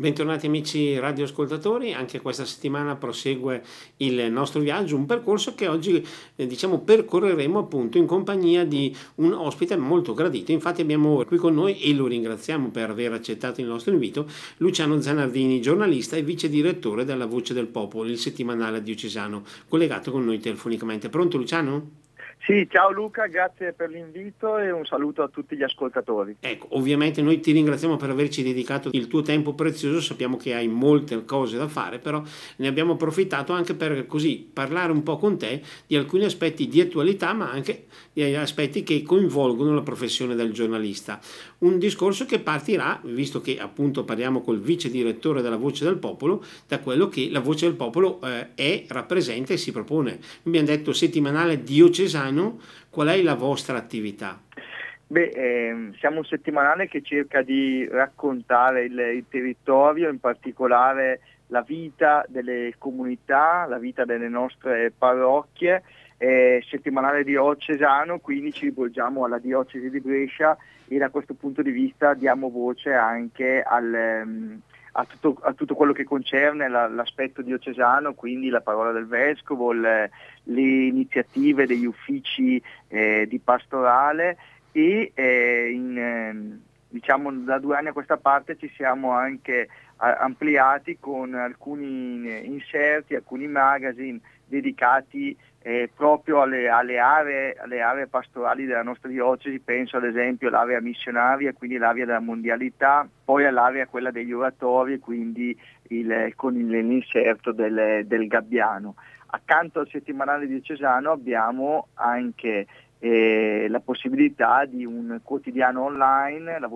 Bentornati amici radioascoltatori, anche questa settimana prosegue il nostro viaggio, un percorso che oggi eh, diciamo percorreremo appunto in compagnia di un ospite molto gradito. Infatti abbiamo qui con noi e lo ringraziamo per aver accettato il nostro invito, Luciano Zanardini, giornalista e vice direttore della Voce del Popolo, il settimanale diocesano, collegato con noi telefonicamente. Pronto Luciano? Sì, ciao Luca, grazie per l'invito e un saluto a tutti gli ascoltatori. Ecco, ovviamente noi ti ringraziamo per averci dedicato il tuo tempo prezioso, sappiamo che hai molte cose da fare, però ne abbiamo approfittato anche per così parlare un po' con te di alcuni aspetti di attualità, ma anche di aspetti che coinvolgono la professione del giornalista. Un discorso che partirà, visto che appunto parliamo col vice direttore della Voce del Popolo, da quello che la Voce del Popolo eh, è, rappresenta e si propone. Abbiamo detto settimanale diocesano settimanale, qual è la vostra attività? Beh, eh, siamo un settimanale che cerca di raccontare il, il, territorio, in particolare la vita delle comunità, la vita delle nostre parrocchie, eh, settimanale diocesano, quindi ci rivolgiamo alla diocesi di Brescia e da questo punto di vista diamo voce anche al... Um, a tutto, a tutto, quello che concerne la, l'aspetto diocesano, quindi la parola del vescovo, le, le iniziative degli uffici eh, di pastorale e eh, in, eh, diciamo, da due anni a questa parte ci siamo anche ampliati con alcuni inserti, alcuni magazine dedicati eh, proprio alle, alle, aree, alle, aree, pastorali della nostra diocesi, penso ad esempio all'area missionaria, quindi l'area della mondialità, poi all'area quella degli oratori, quindi il, con l'inserto del, del gabbiano. Accanto al settimanale diocesano abbiamo anche eh, la possibilità di un quotidiano online, la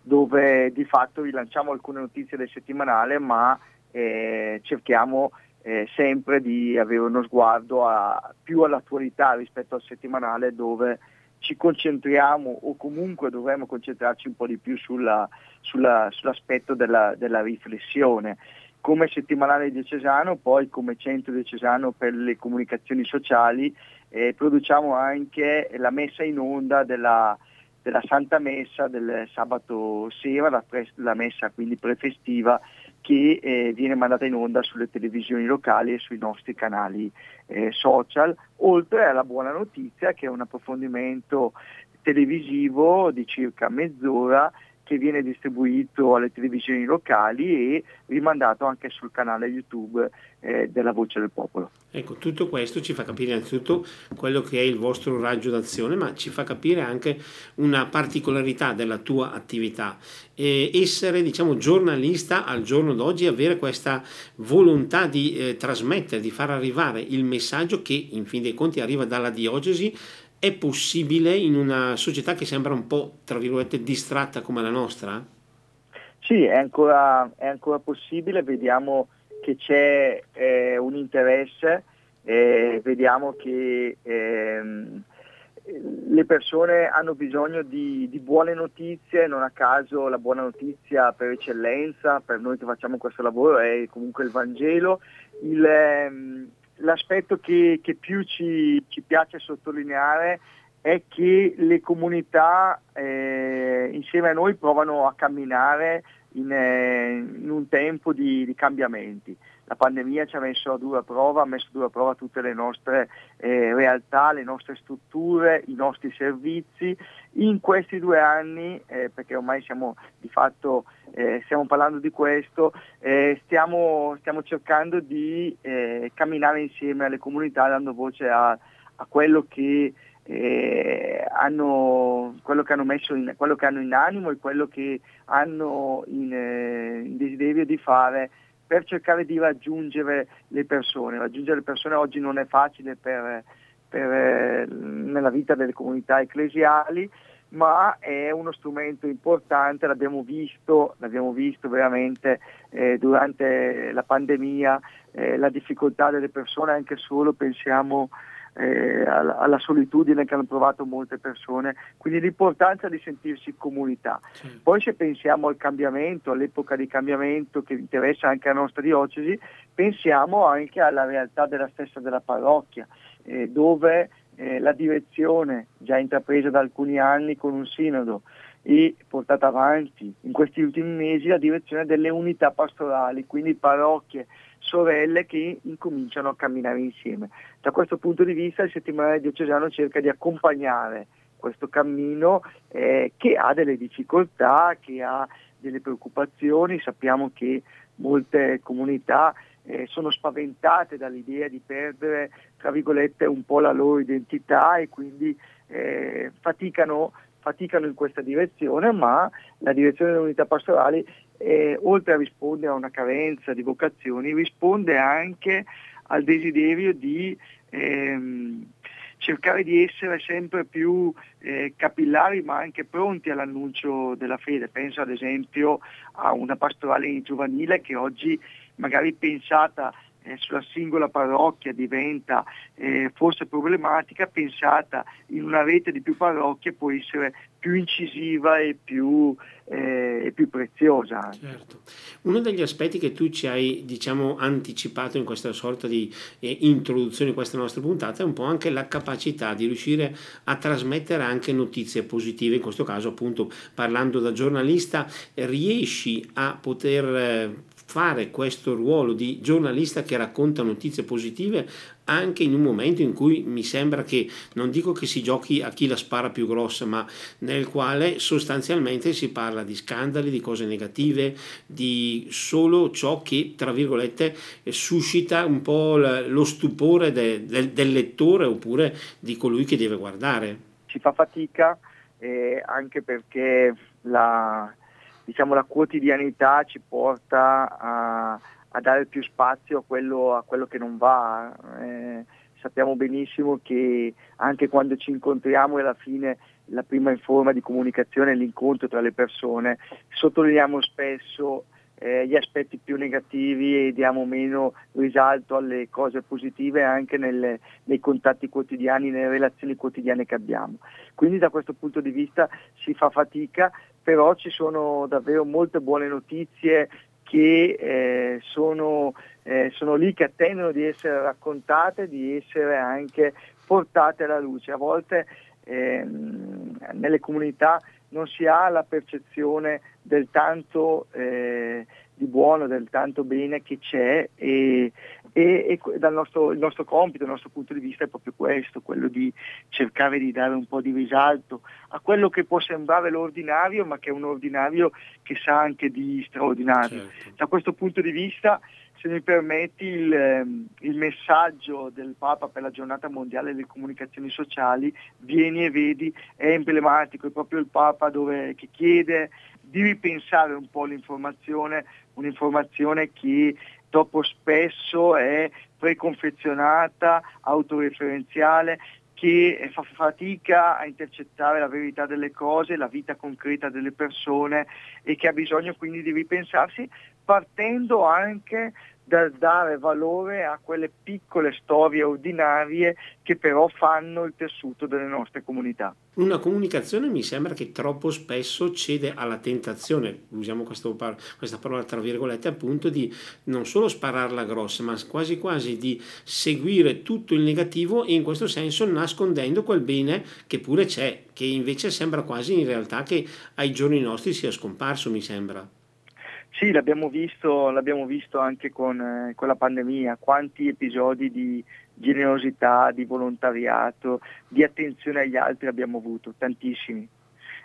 dove di fatto rilanciamo alcune notizie del settimanale, ma eh, cerchiamo eh, sempre di avere uno sguardo a, più all'attualità rispetto al settimanale dove ci concentriamo o comunque dovremmo concentrarci un po' di più sulla, sulla, sull'aspetto della, della, riflessione. Come settimanale diocesano, poi come centro diocesano per le comunicazioni sociali, eh, produciamo anche la messa in onda della, della Santa Messa del sabato sera, la, pre, la messa quindi prefestiva che eh, viene mandata in onda sulle televisioni locali e sui nostri canali eh, social, oltre alla buona notizia che è un approfondimento televisivo di circa mezz'ora che viene distribuito alle televisioni locali e rimandato anche sul canale YouTube eh, della Voce del Popolo. Ecco, tutto questo ci fa capire innanzitutto quello che è il vostro raggio d'azione, ma ci fa capire anche una particolarità della tua attività. E essere, diciamo, giornalista al giorno d'oggi, avere questa volontà di eh, trasmettere, di far arrivare il messaggio che in fin dei conti arriva dalla diocesi è possibile in una società che sembra un po', tra virgolette, distratta come la nostra? Sì, è ancora, è ancora possibile, vediamo che c'è eh, un interesse, eh, vediamo che ehm, le persone hanno bisogno di, di, buone notizie, non a caso la buona notizia per eccellenza, per noi che facciamo questo lavoro, è comunque il Vangelo. Il, ehm, l'aspetto che, che più ci, ci, piace sottolineare è che le comunità eh, insieme a noi provano a camminare in, eh, in un tempo di, di, cambiamenti. La pandemia ci ha messo a dura prova, ha messo a dura prova tutte le nostre eh, realtà, le nostre strutture, i nostri servizi. In questi due anni, eh, perché ormai siamo di fatto eh, stiamo parlando di questo, eh, stiamo, stiamo, cercando di eh, camminare insieme alle comunità dando voce a, a quello che eh, hanno, quello che hanno messo in, quello che hanno in animo e quello che hanno in, eh, in, desiderio di fare per cercare di raggiungere le persone. Raggiungere le persone oggi non è facile per, per, eh, nella vita delle comunità ecclesiali, ma è uno strumento importante, l'abbiamo visto, l'abbiamo visto veramente eh, durante la pandemia, eh, la difficoltà delle persone, anche solo pensiamo eh, alla, alla, solitudine che hanno provato molte persone, quindi l'importanza di sentirsi comunità. Sì. Poi se pensiamo al cambiamento, all'epoca di cambiamento che interessa anche la nostra diocesi, pensiamo anche alla realtà della stessa della parrocchia, eh, dove eh, la direzione già intrapresa da alcuni anni con un sinodo e portata avanti in questi ultimi mesi la direzione delle unità pastorali, quindi parrocchie, sorelle che incominciano a camminare insieme. Da questo punto di vista il settimanale diocesano cerca di accompagnare questo cammino eh, che ha delle difficoltà, che ha delle preoccupazioni, sappiamo che molte comunità eh, sono spaventate dall'idea di perdere, tra virgolette, un po' la loro identità e quindi eh, faticano, faticano, in questa direzione, ma la direzione delle unità pastorali, eh, oltre a rispondere a una carenza di vocazioni, risponde anche al desiderio di ehm, cercare di essere sempre più eh, capillari ma anche pronti all'annuncio della fede. Penso ad esempio a una pastorale giovanile che oggi magari pensata eh, sulla singola parrocchia diventa eh, forse problematica, pensata in una rete di più parrocchie può essere più incisiva e più, eh, più preziosa. Certo. Uno degli aspetti che tu ci hai diciamo, anticipato in questa sorta di eh, introduzione di questa nostra puntata è un po' anche la capacità di riuscire a trasmettere anche notizie positive, in questo caso appunto parlando da giornalista riesci a poter eh, fare questo ruolo di giornalista che racconta notizie positive anche in un momento in cui mi sembra che non dico che si giochi a chi la spara più grossa, ma nel quale sostanzialmente si parla di scandali, di cose negative, di solo ciò che tra virgolette suscita un po' lo stupore de, de, del lettore oppure di colui che deve guardare. Si fa fatica eh, anche perché la, diciamo, la quotidianità ci porta a, a dare più spazio a quello, a quello che non va. Eh, sappiamo benissimo che anche quando ci incontriamo alla fine la prima forma di comunicazione è l'incontro tra le persone, sottolineiamo spesso eh, gli aspetti più negativi e diamo meno risalto alle cose positive anche nelle, nei contatti quotidiani, nelle relazioni quotidiane che abbiamo. Quindi da questo punto di vista si fa fatica, però ci sono davvero molte buone notizie che eh, sono, eh, sono, lì che attendono di essere raccontate, di essere anche portate alla luce. A volte ehm, nelle comunità non si ha la percezione del tanto eh, di buono, del tanto bene che c'è e, e, e dal nostro, il nostro compito, il nostro punto di vista è proprio questo, quello di cercare di dare un po' di risalto a quello che può sembrare l'ordinario ma che è un ordinario che sa anche di straordinario. Certo. Da questo punto di vista se mi permetti, il, ehm, il, messaggio del Papa per la giornata mondiale delle comunicazioni sociali, vieni e vedi, è emblematico, è proprio il Papa dove, che chiede di ripensare un po' l'informazione, un'informazione che troppo spesso è preconfezionata, autoreferenziale, che fa fatica a intercettare la verità delle cose, la vita concreta delle persone e che ha bisogno quindi di ripensarsi partendo anche da dare valore a quelle piccole storie ordinarie che però fanno il tessuto delle nostre comunità. Una comunicazione mi sembra che troppo spesso cede alla tentazione, usiamo questo, questa parola tra virgolette, appunto di non solo spararla grossa, ma quasi quasi di seguire tutto il negativo e in questo senso nascondendo quel bene che pure c'è, che invece sembra quasi in realtà che ai giorni nostri sia scomparso, mi sembra. Sì, l'abbiamo visto, l'abbiamo visto anche con, eh, con, la pandemia, quanti episodi di generosità, di volontariato, di attenzione agli altri abbiamo avuto, tantissimi.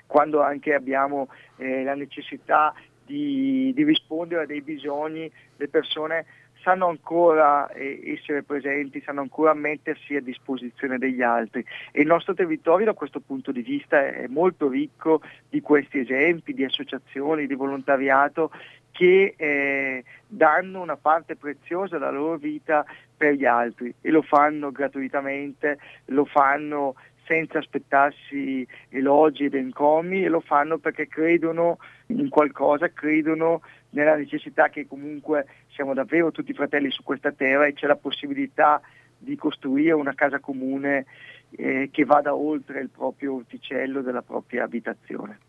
Quando anche abbiamo eh, la necessità di, di, rispondere a dei bisogni, le persone sanno ancora essere presenti, sanno ancora mettersi a disposizione degli altri. E il nostro territorio da questo punto di vista è molto ricco di questi esempi, di associazioni, di volontariato che eh, danno una parte preziosa della loro vita per gli altri. E lo fanno gratuitamente, lo fanno senza aspettarsi elogi ed encomi e lo fanno perché credono in qualcosa, credono nella necessità che comunque siamo davvero tutti fratelli su questa terra e c'è la possibilità di costruire una casa comune eh, che vada oltre il proprio orticello della propria abitazione.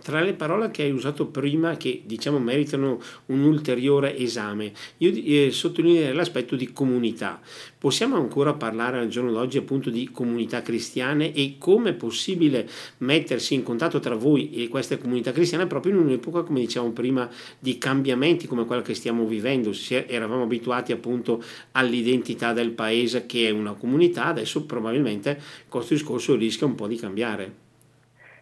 Tra le parole che hai usato prima, che diciamo meritano un ulteriore esame, io eh, sottolineerei l'aspetto di comunità. Possiamo ancora parlare al giorno d'oggi appunto di comunità cristiane e come è possibile mettersi in contatto tra voi e queste comunità cristiane proprio in un'epoca, come dicevamo prima, di cambiamenti come quella che stiamo vivendo. Eravamo abituati appunto all'identità del paese che è una comunità, adesso probabilmente questo discorso rischia un po' di cambiare.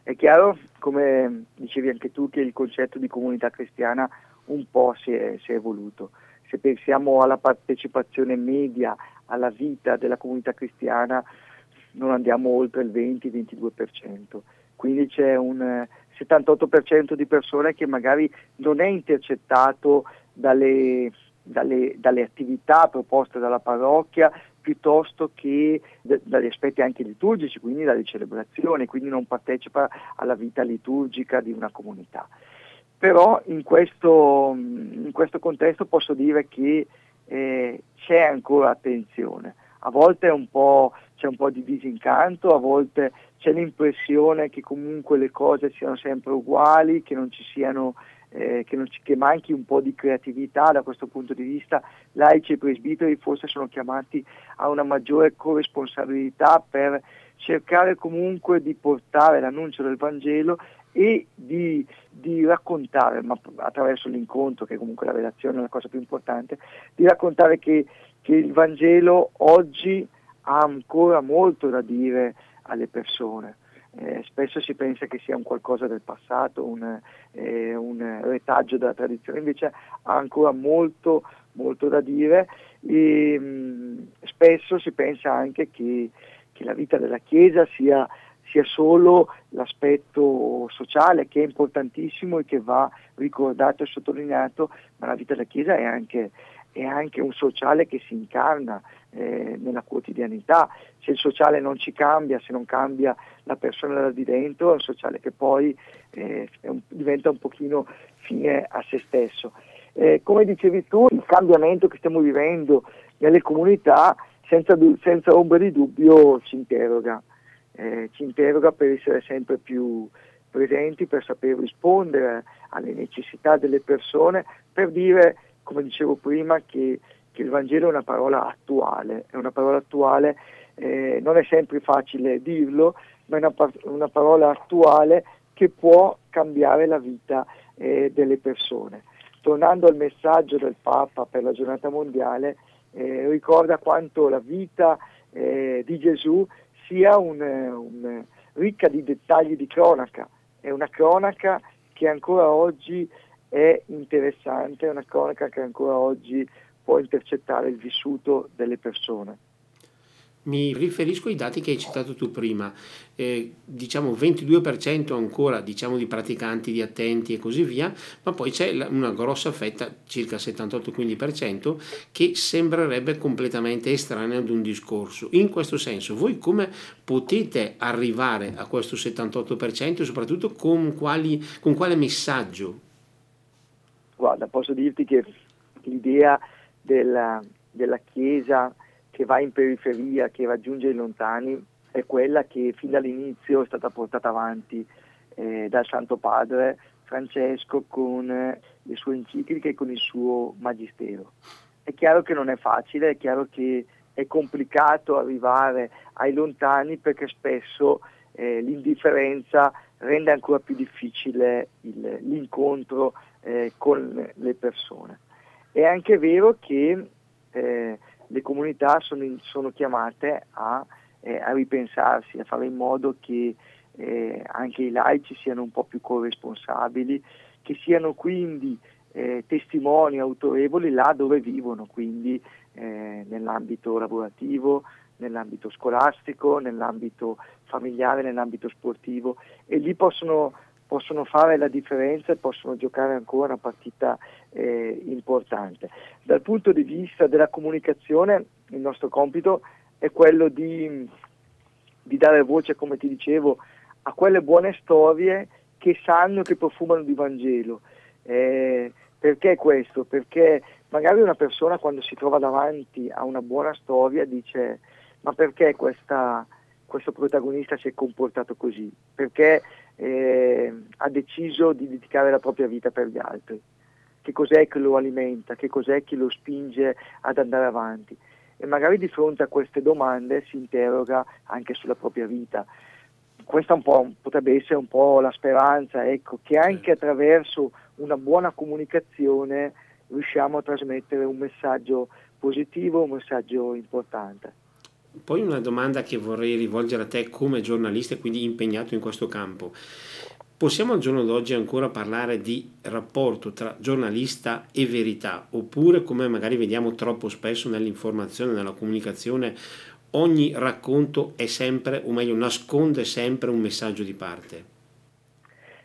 È chiaro, come dicevi anche tu, che il concetto di comunità cristiana un po' si è, si è evoluto. Se pensiamo alla partecipazione media alla vita della comunità cristiana, non andiamo oltre il 20-22%. Quindi c'è un 78% di persone che magari non è intercettato dalle, dalle, dalle attività proposte dalla parrocchia, piuttosto che d- dagli aspetti anche liturgici, quindi dalle celebrazioni, quindi non partecipa alla vita liturgica di una comunità. Però in questo, in questo contesto posso dire che eh, c'è ancora attenzione, a volte un c'è un po' di disincanto, a volte c'è l'impressione che comunque le cose siano sempre uguali, che non ci siano eh, che, ci, che, manchi un po' di creatività da questo punto di vista, laici e presbiteri forse sono chiamati a una maggiore corresponsabilità per cercare comunque di portare l'annuncio del Vangelo e di, di, raccontare, ma attraverso l'incontro, che comunque la relazione è la cosa più importante, di raccontare che, che il Vangelo oggi ha ancora molto da dire alle persone eh, spesso si pensa che sia un qualcosa del passato, un, eh, un, retaggio della tradizione, invece ha ancora molto, molto da dire. E mh, mm, spesso si pensa anche che, che, la vita della Chiesa sia, sia solo l'aspetto sociale che è importantissimo e che va ricordato e sottolineato, ma la vita della Chiesa è anche, è anche un sociale che si incarna eh, nella quotidianità. Se il sociale non ci cambia, se non cambia la persona da di dentro, è un sociale che poi eh, un, diventa un pochino fine a se stesso. Eh, come dicevi tu, il cambiamento che stiamo vivendo nelle comunità, senza, senza ombra di dubbio, ci interroga. Eh, ci interroga per essere sempre più presenti, per saper rispondere alle necessità delle persone, per dire, come dicevo prima, che che il Vangelo è una parola attuale, è una parola attuale, eh, non è sempre facile dirlo, ma è una, una, parola attuale che può cambiare la vita eh, delle persone. Tornando al messaggio del Papa per la giornata mondiale, eh, ricorda quanto la vita eh, di Gesù sia un, un, ricca di dettagli di cronaca, è una cronaca che ancora oggi è interessante, è una cronaca che ancora oggi può intercettare il vissuto delle persone. Mi riferisco ai dati che hai citato tu prima, eh, diciamo 22% ancora diciamo, di praticanti, di attenti e così via, ma poi c'è una grossa fetta, circa 78-15%, che sembrerebbe completamente estranea ad un discorso. In questo senso, voi come potete arrivare a questo 78% e soprattutto con, quali, con quale messaggio? Guarda, posso dirti che l'idea della, della Chiesa che va in periferia, che raggiunge i lontani, è quella che fin dall'inizio è stata portata avanti eh, dal Santo Padre Francesco con le sue encicliche e con il suo magistero. È chiaro che non è facile, è chiaro che è complicato arrivare ai lontani perché spesso eh, l'indifferenza rende ancora più difficile il, l'incontro eh, con le persone. È anche vero che eh, le comunità sono, in, sono chiamate a, eh, a, ripensarsi, a fare in modo che eh, anche i laici siano un po' più corresponsabili, che siano quindi eh, testimoni autorevoli là dove vivono, quindi eh, nell'ambito lavorativo, nell'ambito scolastico, nell'ambito familiare, nell'ambito sportivo. E lì possono possono fare la differenza e possono giocare ancora una partita eh, importante. Dal punto di vista della comunicazione il nostro compito è quello di, di dare voce, come ti dicevo, a quelle buone storie che sanno che profumano di Vangelo. Eh, perché questo? Perché magari una persona quando si trova davanti a una buona storia dice ma perché questa, questo protagonista si è comportato così? Perché eh, ha deciso di dedicare la propria vita per gli altri. Che cos'è che lo alimenta, che cos'è che lo spinge ad andare avanti. E magari di fronte a queste domande si interroga anche sulla propria vita. Questa potrebbe essere un po' la speranza, ecco, che anche attraverso una buona comunicazione riusciamo a trasmettere un messaggio positivo, un messaggio importante. Poi una domanda che vorrei rivolgere a te come giornalista e quindi impegnato in questo campo. Possiamo al giorno d'oggi ancora parlare di rapporto tra giornalista e verità, oppure come magari vediamo troppo spesso nell'informazione, nella comunicazione, ogni racconto è sempre, o meglio, nasconde sempre un messaggio di parte?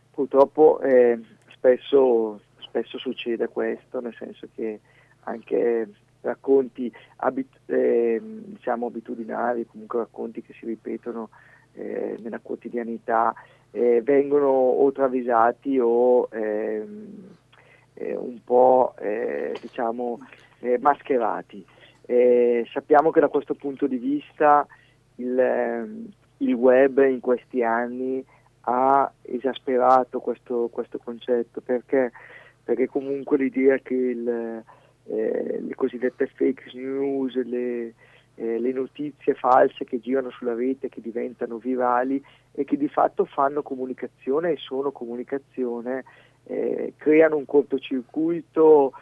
Purtroppo eh, spesso, spesso succede questo, nel senso che anche racconti abit- eh, diciamo abitudinari, comunque racconti che si ripetono eh, nella quotidianità, eh, vengono o travisati o ehm, eh, un po' eh, diciamo, eh, mascherati. sappiamo che da questo punto di vista il, ehm, il web in questi anni ha esasperato questo, questo concetto perché, perché comunque l'idea che il, eh, le cosiddette fake news, le, eh, le, notizie false che girano sulla rete, che diventano virali e che di fatto fanno comunicazione e sono comunicazione, eh, creano un cortocircuito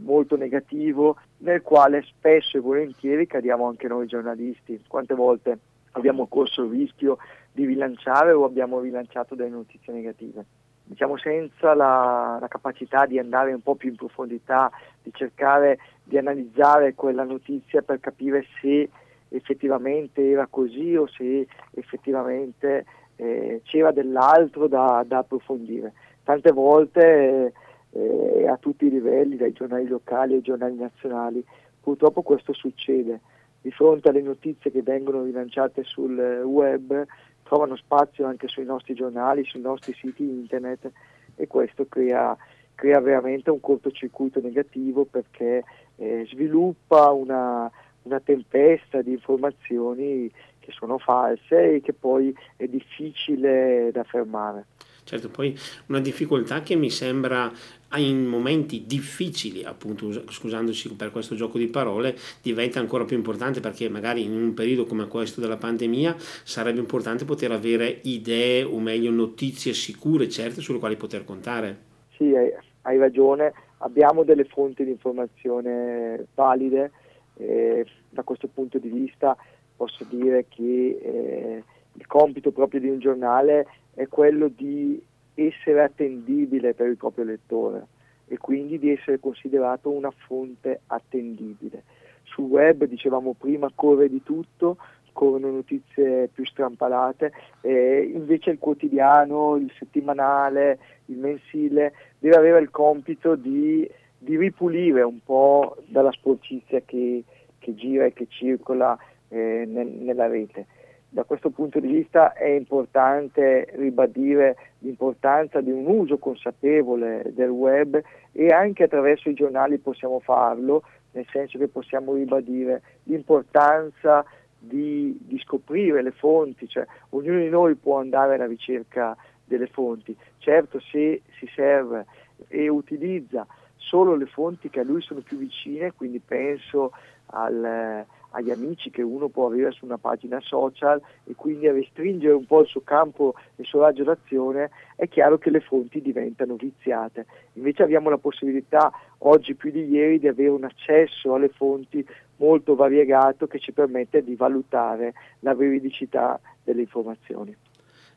molto negativo nel quale spesso e volentieri cadiamo anche noi giornalisti. Quante volte abbiamo corso il rischio di rilanciare o abbiamo rilanciato delle notizie negative? Diciamo, senza la, la, capacità di andare un po' più in profondità, di cercare di analizzare quella notizia per capire se effettivamente era così o se effettivamente eh, c'era dell'altro da, da, approfondire. Tante volte eh, a tutti i livelli, dai giornali locali ai giornali nazionali, purtroppo questo succede. Di fronte alle notizie che vengono rilanciate sul web, trovano spazio anche sui nostri giornali, sui nostri siti internet e questo crea, crea veramente un cortocircuito negativo perché eh, sviluppa una, una tempesta di informazioni che sono false e che poi è difficile da fermare. Certo, poi una difficoltà che mi sembra in momenti difficili, appunto scusandoci per questo gioco di parole, diventa ancora più importante perché magari in un periodo come questo della pandemia sarebbe importante poter avere idee o meglio notizie sicure, certe, sulle quali poter contare. Sì, hai ragione, abbiamo delle fonti di informazione valide, eh, da questo punto di vista posso dire che eh, il compito proprio di un giornale è quello di essere attendibile per il proprio lettore e quindi di essere considerato una fonte attendibile. Sul web, dicevamo prima, corre di tutto, corrono notizie più strampalate, eh, invece il quotidiano, il settimanale, il mensile deve avere il compito di, di ripulire un po' dalla sporcizia che, che gira e che circola eh, nel, nella rete da questo punto di vista è importante ribadire l'importanza di un uso consapevole del web e anche attraverso i giornali possiamo farlo, nel senso che possiamo ribadire l'importanza di, di scoprire le fonti, cioè ognuno di noi può andare alla ricerca delle fonti, certo se si serve e utilizza solo le fonti che a lui sono più vicine, quindi penso al agli amici che uno può avere su una pagina social e quindi a restringere un po' il suo campo e il suo raggio d'azione, è chiaro che le fonti diventano viziate. Invece abbiamo la possibilità oggi più di ieri di avere un accesso alle fonti molto variegato che ci permette di valutare la veridicità delle informazioni.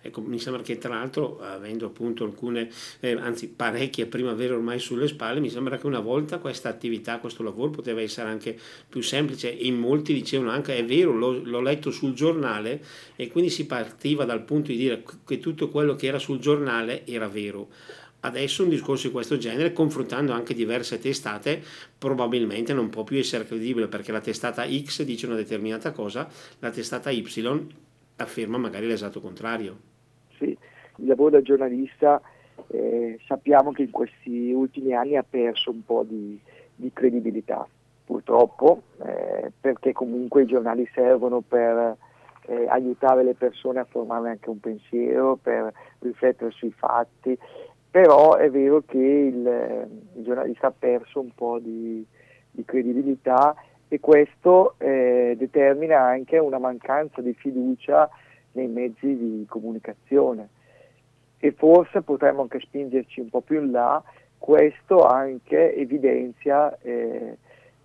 Ecco, mi sembra che tra l'altro, avendo appunto alcune, eh, anzi parecchie primavere ormai sulle spalle, mi sembra che una volta questa attività, questo lavoro poteva essere anche più semplice e molti dicevano anche è vero, l'ho, l'ho letto sul giornale e quindi si partiva dal punto di dire che tutto quello che era sul giornale era vero. Adesso un discorso di questo genere, confrontando anche diverse testate, probabilmente non può più essere credibile perché la testata X dice una determinata cosa, la testata Y afferma magari l'esatto contrario il lavoro da giornalista eh, sappiamo che in questi ultimi anni ha perso un po' di, di credibilità, purtroppo, eh, perché comunque i giornali servono per, eh, aiutare le persone a formare anche un pensiero, per riflettere sui fatti, però è vero che il, il giornalista ha perso un po' di, di credibilità e questo eh, determina anche una mancanza di fiducia nei mezzi di comunicazione e forse potremmo anche spingerci un po' più in là, questo anche evidenzia eh,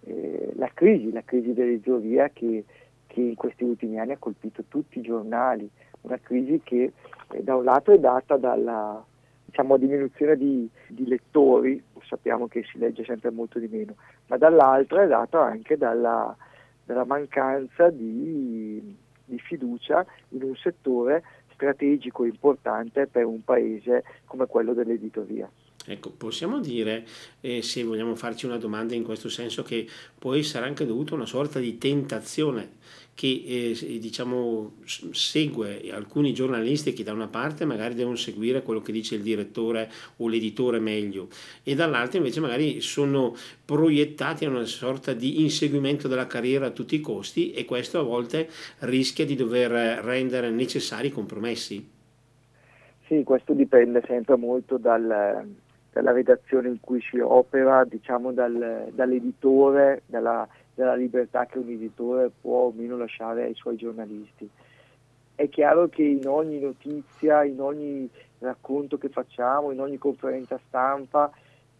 eh, la crisi, la crisi dell'editoria che, che, in questi ultimi anni ha colpito tutti i giornali, una crisi che eh, da un lato è data dalla diciamo, diminuzione di, di, lettori, sappiamo che si legge sempre molto di meno, ma dall'altro è data anche dalla, dalla mancanza di, di fiducia in un settore strategico importante per un paese come quello dell'editoria. Ecco, possiamo dire, eh, se vogliamo farci una domanda in questo senso, che può essere anche dovuta una sorta di tentazione che eh, diciamo, segue alcuni giornalisti che da una parte magari devono seguire quello che dice il direttore o l'editore meglio e dall'altra invece magari sono proiettati a una sorta di inseguimento della carriera a tutti i costi e questo a volte rischia di dover rendere necessari compromessi. Sì, questo dipende sempre molto dal, dalla redazione in cui si opera, diciamo dal, dall'editore, dalla, dalla, libertà che un editore può o meno lasciare ai suoi giornalisti. È chiaro che in ogni notizia, in ogni racconto che facciamo, in ogni conferenza stampa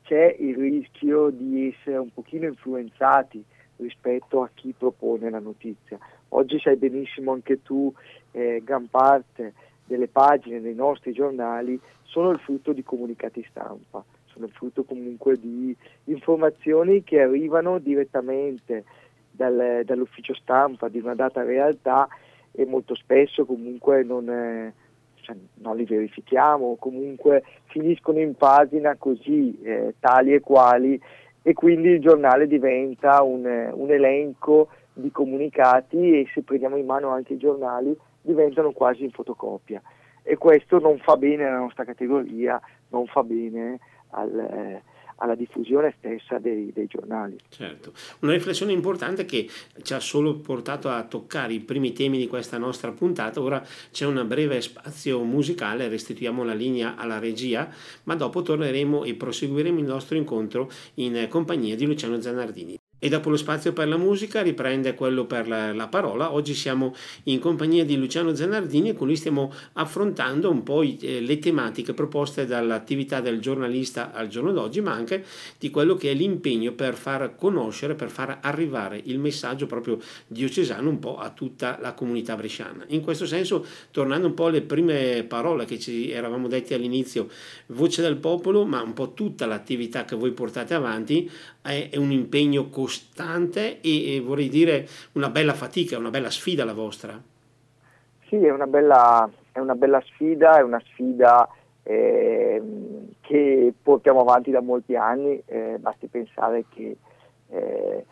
c'è il rischio di essere un pochino influenzati rispetto a chi propone la notizia. Oggi sai benissimo anche tu, eh, gran parte delle pagine dei nostri giornali sono il frutto di comunicati stampa, sono il frutto comunque di informazioni che arrivano direttamente dal, dall'ufficio stampa di una data realtà e molto spesso comunque non, eh, cioè, non li verifichiamo, comunque finiscono in pagina così eh, tali e quali e quindi il giornale diventa un, un elenco di comunicati e se prendiamo in mano anche i giornali diventano quasi in fotocopia e questo non fa bene alla nostra categoria, non fa bene al, eh, alla diffusione stessa dei, dei, giornali. Certo, una riflessione importante che ci ha solo portato a toccare i primi temi di questa nostra puntata, ora c'è un breve spazio musicale, restituiamo la linea alla regia, ma dopo torneremo e proseguiremo il nostro incontro in compagnia di Luciano Zanardini. E dopo lo spazio per la musica riprende quello per la, la, parola. Oggi siamo in compagnia di Luciano Zanardini e con lui stiamo affrontando un po' i, eh, le tematiche proposte dall'attività del giornalista al giorno d'oggi, ma anche di quello che è l'impegno per far conoscere, per far arrivare il messaggio proprio diocesano un po' a tutta la comunità bresciana. In questo senso, tornando un po' alle prime parole che ci eravamo detti all'inizio, voce del popolo, ma un po' tutta l'attività che voi portate avanti è, un impegno costante costante e, e, vorrei dire una bella fatica, una bella sfida la vostra. Sì, è una bella, è una bella sfida, è una sfida eh, che portiamo avanti da molti anni, eh, basti pensare che eh,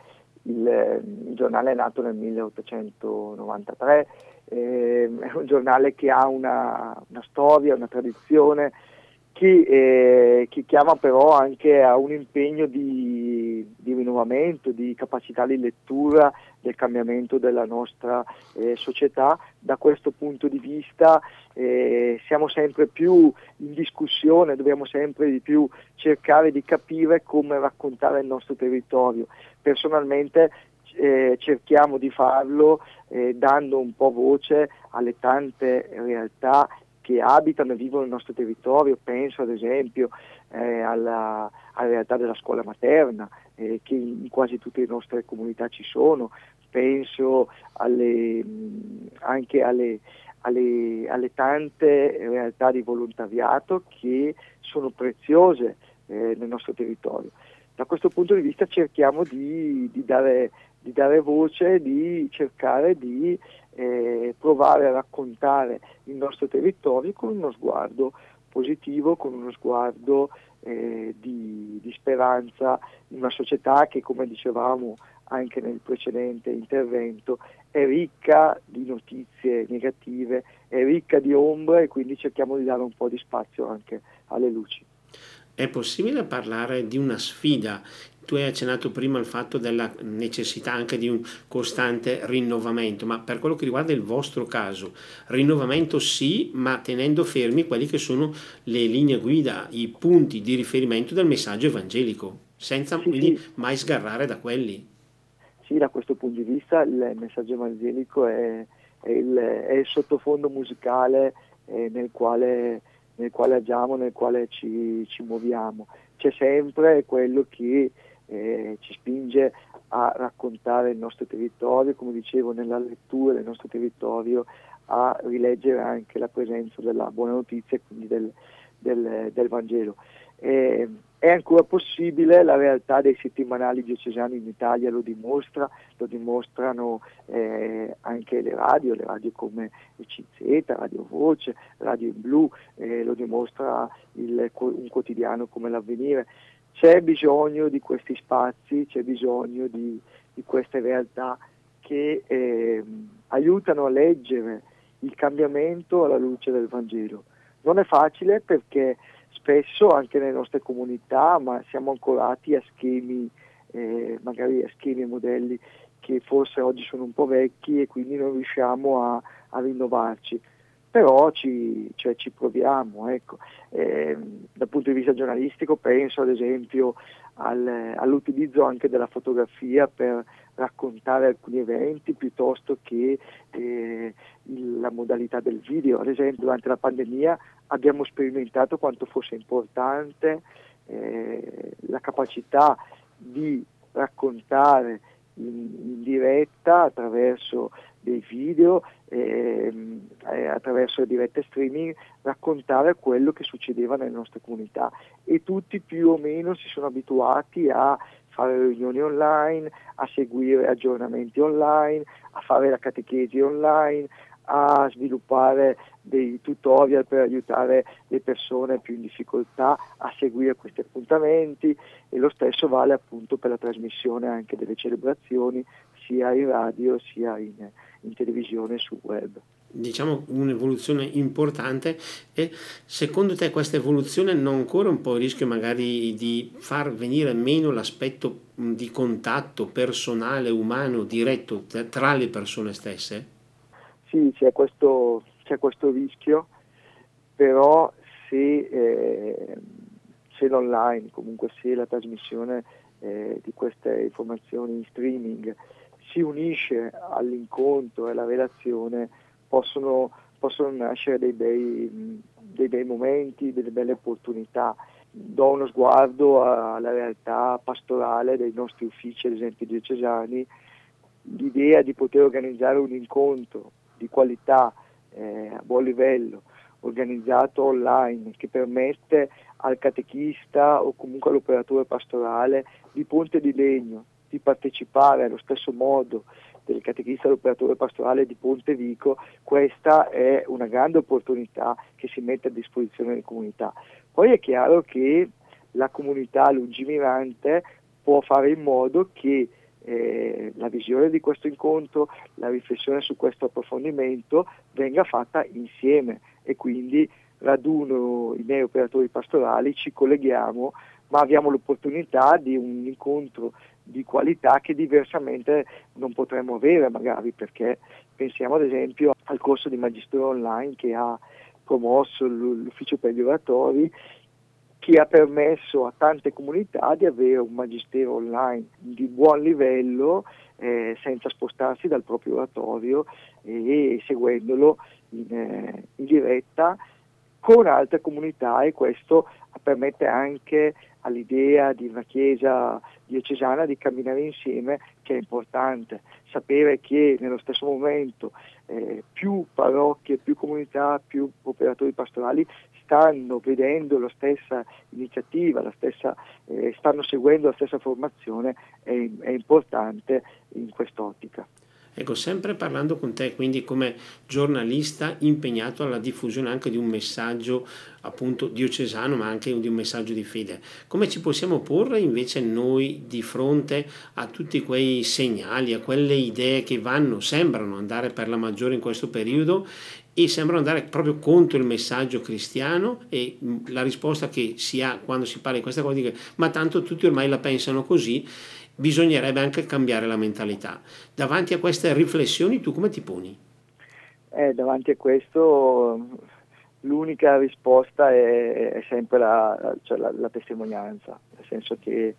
il, il, giornale è nato nel 1893, ehm, è un giornale che ha una, una storia, una tradizione, che, eh, che, chiama però anche a un impegno di, di, rinnovamento, di capacità di lettura del cambiamento della nostra eh, società. Da questo punto di vista eh, siamo sempre più in discussione, dobbiamo sempre di più cercare di capire come raccontare il nostro territorio. Personalmente eh, cerchiamo di farlo eh, dando un po' voce alle tante realtà che abitano e vivono nel nostro territorio, penso ad esempio eh, alla, alla, realtà della scuola materna eh, che in quasi tutte le nostre comunità ci sono, penso alle, anche alle, alle, alle, tante realtà di volontariato che sono preziose eh, nel nostro territorio. Da questo punto di vista cerchiamo di, di, dare, di dare voce, di cercare di eh, provare a raccontare il nostro territorio con uno sguardo positivo, con uno sguardo eh, di, di, speranza in una società che, come dicevamo anche nel precedente intervento, è ricca di notizie negative, è ricca di ombre e quindi cerchiamo di dare un po' di spazio anche alle luci. È possibile parlare di una sfida Tu hai accennato prima al fatto della necessità anche di un costante rinnovamento, ma per quello che riguarda il vostro caso, rinnovamento sì, ma tenendo fermi quelli che sono le linee guida, i punti di riferimento del messaggio evangelico, senza sì, quindi sì. mai sgarrare da quelli. Sì, da questo punto di vista il messaggio evangelico è, è, il, è il, sottofondo musicale eh, nel, quale, nel, quale, agiamo, nel quale ci, ci, muoviamo. C'è sempre quello che eh, ci spinge a raccontare il nostro territorio, come dicevo nella lettura del nostro territorio, a rileggere anche la presenza della buona notizia e quindi del, del, del Vangelo. Eh, è ancora possibile, la realtà dei settimanali diocesani in Italia lo dimostra, lo dimostrano eh, anche le radio, le radio come CZ, Radio Voce, Radio in Blu, eh, lo dimostra il, un quotidiano come l'Avvenire. C'è bisogno di questi spazi, c'è bisogno di, di queste realtà che eh, aiutano a leggere il cambiamento alla luce del Vangelo. Non è facile perché spesso anche nelle nostre comunità, siamo ancorati a schemi, eh, magari a schemi e modelli che forse oggi sono un po' vecchi e quindi non riusciamo a, a rinnovarci. Però ci, cioè, ci proviamo. Ecco. Eh, dal punto di vista giornalistico penso ad esempio al, all'utilizzo anche della fotografia per raccontare alcuni eventi piuttosto che eh, la modalità del video. Ad esempio durante la pandemia abbiamo sperimentato quanto fosse importante eh, la capacità di raccontare in, in diretta attraverso dei video, ehm, eh, attraverso le dirette streaming, raccontare quello che succedeva nelle nostre comunità. E tutti più o meno si sono abituati a fare riunioni online, a seguire aggiornamenti online, a fare la catechesi online, a sviluppare dei tutorial per aiutare le persone più in difficoltà a seguire questi appuntamenti. E lo stesso vale appunto per la trasmissione anche delle celebrazioni sia in radio sia in, in televisione e sul web diciamo un'evoluzione importante e secondo te questa evoluzione non corre un po' il rischio magari di far venire meno l'aspetto di contatto personale, umano, diretto tra le persone stesse? Sì, c'è questo, c'è questo rischio, però se, eh, se, l'online, comunque se la trasmissione eh, di queste informazioni in streaming si unisce all'incontro e alla relazione, possono, possono nascere dei bei, dei bei momenti, delle belle opportunità. Do uno sguardo alla realtà pastorale dei nostri uffici, ad esempio diocesani, l'idea di poter organizzare un incontro di qualità eh, a buon livello, organizzato online, che permette al catechista o comunque all'operatore pastorale di Ponte di Legno di partecipare allo stesso modo del catechista dell'operatore pastorale di Ponte Vico, questa è una grande opportunità che si mette a disposizione delle comunità. Poi è chiaro che la comunità lungimirante può fare in modo che eh, la visione di questo incontro, la riflessione su questo approfondimento venga fatta insieme e quindi raduno i miei operatori pastorali, ci colleghiamo, ma abbiamo l'opportunità di un incontro di qualità che diversamente non potremmo avere magari perché pensiamo ad esempio al corso di magistero online che ha promosso l'ufficio per gli oratori che ha permesso a tante comunità di avere un magistero online di buon livello eh, senza spostarsi dal proprio oratorio e, e seguendolo in, eh, in diretta con altre comunità e questo permette anche all'idea di una chiesa diocesana di camminare insieme che è importante, sapere che nello stesso momento eh, più parrocchie, più comunità, più operatori pastorali stanno vedendo la stessa iniziativa, la stessa, eh, stanno seguendo la stessa formazione è, è importante in quest'ottica. Ecco, sempre parlando con te, quindi come giornalista impegnato alla diffusione anche di un messaggio appunto diocesano, ma anche di un messaggio di fede, come ci possiamo porre invece noi di fronte a tutti quei segnali, a quelle idee che vanno, sembrano andare per la maggiore in questo periodo e sembrano andare proprio contro il messaggio cristiano e mm, la risposta che si ha quando si parla di questa cosa è ma tanto tutti ormai la pensano così, bisognerebbe anche cambiare la mentalità. Davanti a queste riflessioni tu come ti poni? Eh, davanti a questo l'unica risposta è, è sempre la, cioè la, la, testimonianza, nel senso che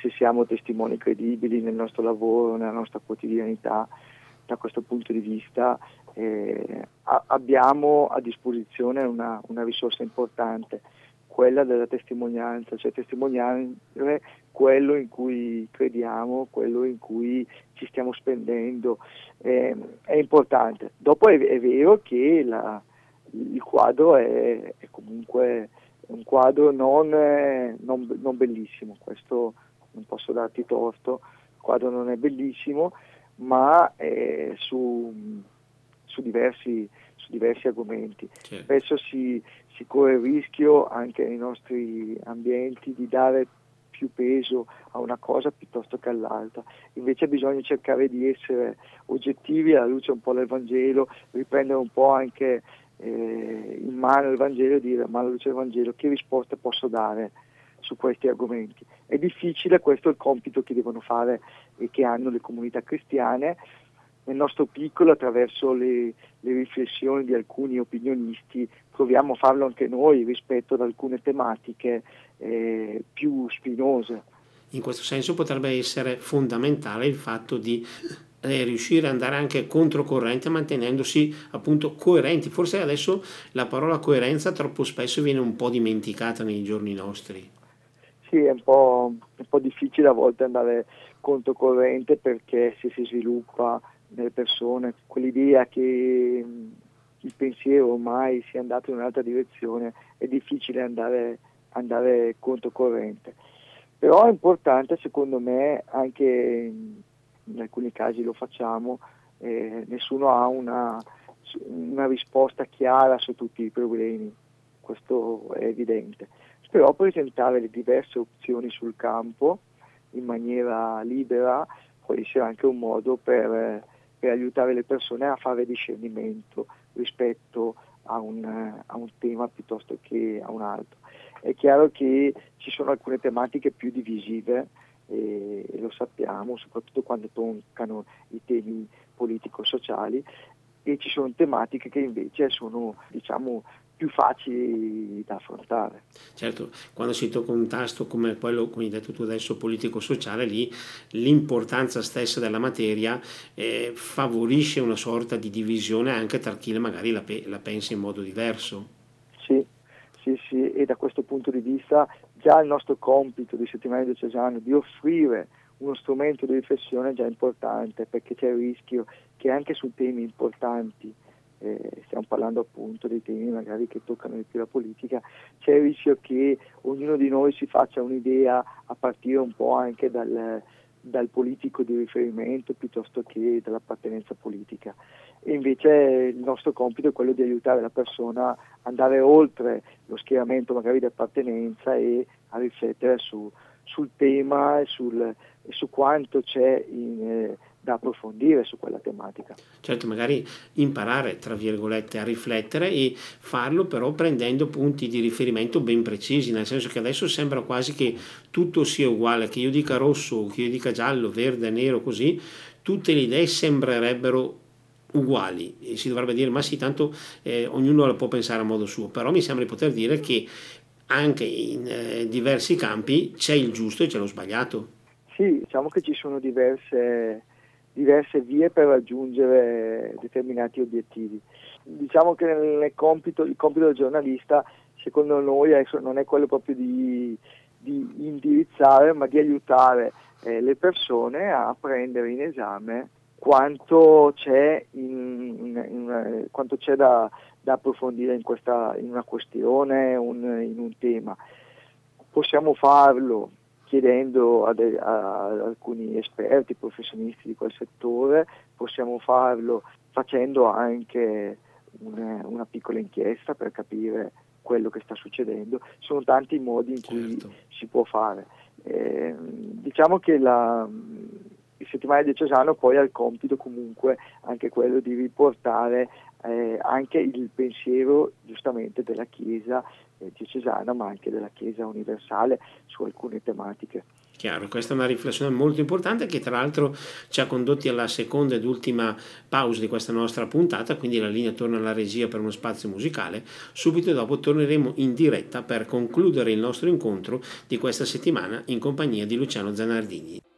se siamo testimoni credibili nel nostro lavoro, nella nostra quotidianità, da questo punto di vista eh, a, abbiamo a disposizione una, una, risorsa importante, quella della testimonianza, cioè testimoniare quello in cui crediamo, quello in cui ci stiamo spendendo, eh, è importante. Dopo è, è vero che la, il quadro è, è, comunque un quadro non, non, non, bellissimo, questo non posso darti torto, il quadro non è bellissimo, ma è su, su, diversi, su diversi, argomenti. Certo. Spesso si, si corre il rischio anche nei nostri ambienti di dare più peso a una cosa piuttosto che all'altra. Invece bisogna cercare di essere oggettivi alla luce un po' del Vangelo, riprendere un po' anche eh, in mano il Vangelo e dire ma alla luce del Vangelo che risposte posso dare su questi argomenti. È difficile, questo è il compito che devono fare e che hanno le comunità cristiane. Nel nostro piccolo, attraverso le, le riflessioni di alcuni opinionisti, proviamo a farlo anche noi rispetto ad alcune tematiche eh, più spinose. In questo senso potrebbe essere fondamentale il fatto di eh, riuscire ad andare anche controcorrente mantenendosi appunto coerenti. Forse adesso la parola coerenza troppo spesso viene un po' dimenticata nei giorni nostri. Sì, è un po', un po difficile a volte andare controcorrente perché se si sviluppa nelle persone quell'idea che il pensiero ormai sia andato in un'altra direzione è difficile andare, andare controcorrente. Però è importante secondo me anche in alcuni casi lo facciamo, eh, nessuno ha una, una, risposta chiara su tutti i problemi, questo è evidente. Però presentare le diverse opzioni sul campo in maniera libera può essere anche un modo per, per aiutare le persone a fare discernimento rispetto a un, a un tema piuttosto che a un altro. È chiaro che ci sono alcune tematiche più divisive, e, lo sappiamo, soprattutto quando toccano i temi politico-sociali e ci sono tematiche che invece sono diciamo, più facili da affrontare. Certo, quando si tocca un tasto come quello, come hai detto tu adesso, politico-sociale, lì l'importanza stessa della materia eh, favorisce una sorta di divisione anche tra chi magari la, pe- la pensa in modo diverso. Sì, sì, sì, e da questo punto di vista già il nostro compito di settimana diocesano di offrire uno strumento di riflessione è già importante perché c'è il rischio che anche su temi importanti, eh, stiamo parlando appunto dei temi magari che toccano di più la politica, c'è il rischio che ognuno di noi si faccia un'idea a partire un po' anche dal, dal politico di riferimento piuttosto che dall'appartenenza politica. E invece il nostro compito è quello di aiutare la persona ad andare oltre lo schieramento magari di appartenenza e a riflettere su, sul tema e, sul, su quanto c'è in, eh, da approfondire su quella tematica. Certo, magari imparare, tra virgolette, a riflettere e farlo però prendendo punti di riferimento ben precisi, nel senso che adesso sembra quasi che tutto sia uguale, che io dica rosso, che io dica giallo, verde, nero, così, tutte le idee sembrerebbero uguali e si dovrebbe dire ma sì tanto eh, ognuno la può pensare a modo suo però mi sembra di poter dire che anche in eh, diversi campi c'è il giusto e c'è lo sbagliato sì diciamo che ci sono diverse diverse vie per raggiungere determinati obiettivi. Diciamo che compito, il compito del giornalista, secondo noi, non è quello proprio di, di indirizzare, ma di aiutare eh, le persone a prendere in esame quanto c'è, in, in, in, quanto c'è da, da, approfondire in, questa, una questione, un, in un tema. Possiamo farlo chiedendo a, de, a, alcuni esperti, professionisti di quel settore, possiamo farlo facendo anche una, una piccola inchiesta per capire quello che sta succedendo. Sono tanti i modi in cui certo. si può fare. Eh, diciamo che la, il settimana diocesano poi ha il compito comunque anche quello di riportare eh, anche il pensiero giustamente della Chiesa diocesana ma anche della Chiesa universale su alcune tematiche. Chiaro, questa è una riflessione molto importante che tra l'altro ci ha condotti alla seconda ed ultima pausa di questa nostra puntata, quindi la linea torna alla regia per uno spazio musicale. Subito dopo torneremo in diretta per concludere il nostro incontro di questa settimana in compagnia di Luciano Zanardini.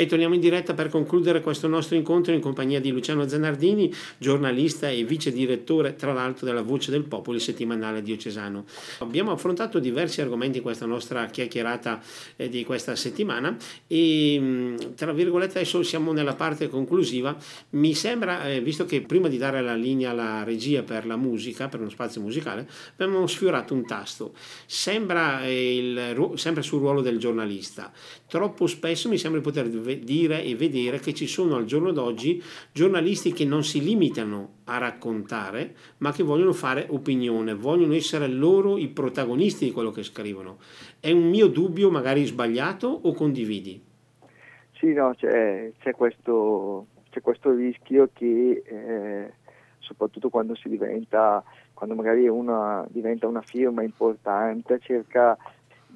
E torniamo in diretta per concludere questo nostro incontro in compagnia di Luciano Zanardini, giornalista e vice direttore, tra l'altro, della Voce del Popolo, il settimanale diocesano. Abbiamo affrontato diversi argomenti in questa nostra chiacchierata eh, di questa settimana e, tra virgolette, adesso siamo nella parte conclusiva. Mi sembra, eh, visto che prima di dare la linea alla regia per la musica, per uno spazio musicale, abbiamo sfiorato un tasto. Sembra eh, il, sempre sul ruolo del giornalista. Troppo spesso mi sembra di poter dire e vedere che ci sono al giorno d'oggi giornalisti che non si limitano a raccontare, ma che vogliono fare opinione, vogliono essere loro i protagonisti di quello che scrivono. È un mio dubbio magari sbagliato o condividi? Sì, no, c'è, c'è, questo, c'è questo, rischio che eh, soprattutto quando si diventa, quando magari una diventa una firma importante, cerca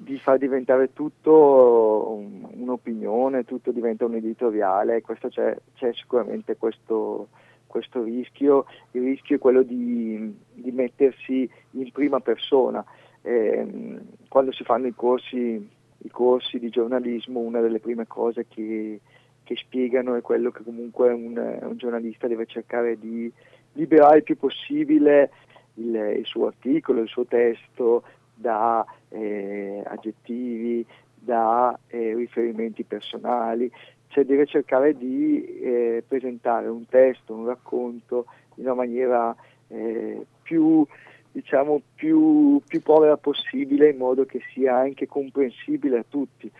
di far diventare tutto un'opinione, tutto diventa un editoriale, c'è, c'è sicuramente questo, questo, rischio, il rischio è quello di, di mettersi in prima persona. Eh, quando si fanno i corsi, i corsi, di giornalismo una delle prime cose che, che spiegano è quello che comunque un, un, giornalista deve cercare di liberare il più possibile il, il suo articolo, il suo testo da eh, aggettivi, da eh, riferimenti personali, cioè deve cercare di eh, presentare un testo, un racconto in una maniera eh, più, diciamo, più, più povera possibile in modo che sia anche comprensibile a tutti.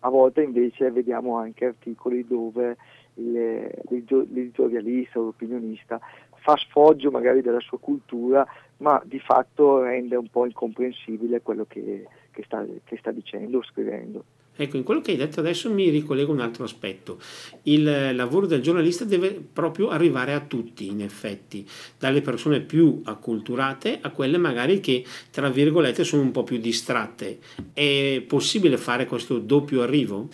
A volte invece vediamo anche articoli dove l'editorialista o l'opinionista fa sfoggio magari della sua cultura, ma di fatto rende un po' incomprensibile quello che, che, sta, che sta dicendo o scrivendo. Ecco, in quello che hai detto adesso mi ricollego un altro aspetto. Il lavoro del giornalista deve proprio arrivare a tutti, in effetti, dalle persone più acculturate a quelle magari che, tra virgolette, sono un po' più distratte. È possibile fare questo doppio arrivo?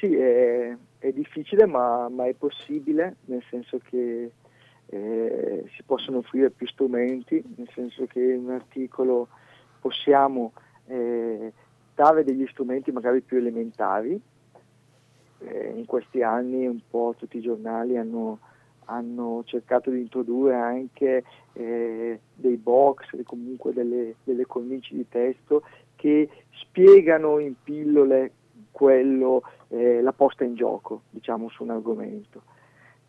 Sì, è, è difficile, ma, ma, è possibile, nel senso che eh, si possono offrire più strumenti, nel senso che in un articolo possiamo eh, dare degli strumenti magari più elementari. Eh, in questi anni un po' tutti i giornali hanno, hanno cercato di introdurre anche eh, dei box, comunque delle, delle cornici di testo che spiegano in pillole quello, eh, la posta in gioco diciamo, su un argomento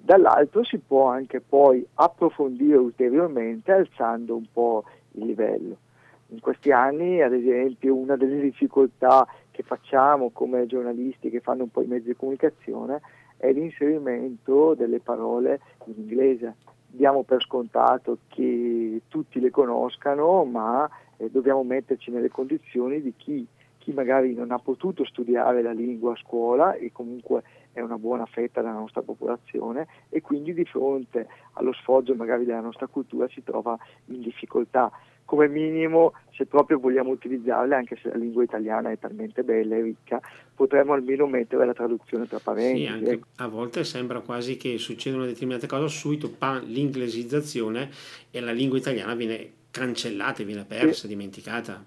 dall'altro si può anche poi approfondire ulteriormente alzando un po' il livello. In questi anni, ad esempio, una delle difficoltà che facciamo come giornalisti che fanno un po' i mezzi di comunicazione è l'inserimento delle parole in inglese. Diamo per scontato che tutti le conoscano, ma eh, dobbiamo metterci nelle condizioni di chi, chi magari non ha potuto studiare la lingua a scuola e comunque è una buona fetta della nostra popolazione e quindi di fronte allo sfoggio magari della nostra cultura si trova in difficoltà. Come minimo, se proprio vogliamo utilizzarle, anche se la lingua italiana è talmente bella e ricca, potremmo almeno mettere la traduzione tra parentesi. Sì, a volte sembra quasi che succedano determinate cose, subito pan, l'inglesizzazione e la lingua italiana viene cancellata, viene persa, sì. dimenticata.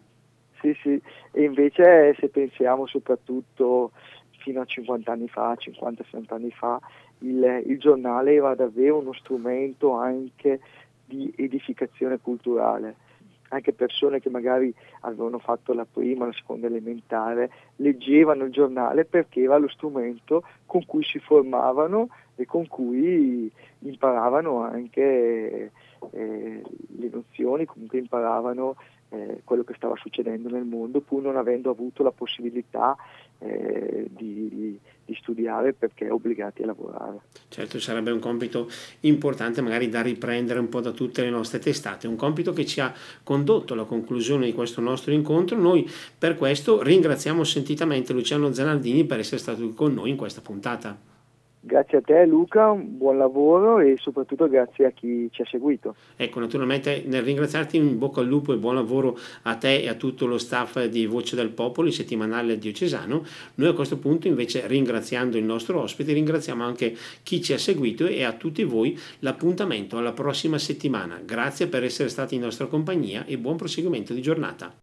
Sì, sì, e invece se pensiamo soprattutto fino a 50 anni fa, 50-60 anni fa, il, il giornale era davvero uno strumento anche di edificazione culturale. Anche persone che magari avevano fatto la prima, la seconda elementare, leggevano il giornale perché era lo strumento con cui si formavano e con cui imparavano anche eh, le nozioni, comunque imparavano eh, quello che stava succedendo nel mondo pur non avendo avuto la possibilità eh, di, di, studiare perché obbligati a lavorare. Certo, sarebbe un compito importante magari da riprendere un po' da tutte le nostre testate, un compito che ci ha condotto alla conclusione di questo nostro incontro. Noi per questo ringraziamo sentitamente Luciano Zanardini per essere stato con noi in questa puntata. Grazie a te Luca, buon lavoro e soprattutto grazie a chi ci ha seguito. Ecco, naturalmente nel ringraziarti in bocca al lupo e buon lavoro a te e a tutto lo staff di Voce del Popolo, il settimanale diocesano, noi a questo punto invece ringraziando il nostro ospite, ringraziamo anche chi ci ha seguito e a tutti voi l'appuntamento alla prossima settimana. Grazie per essere stati in nostra compagnia e buon proseguimento di giornata.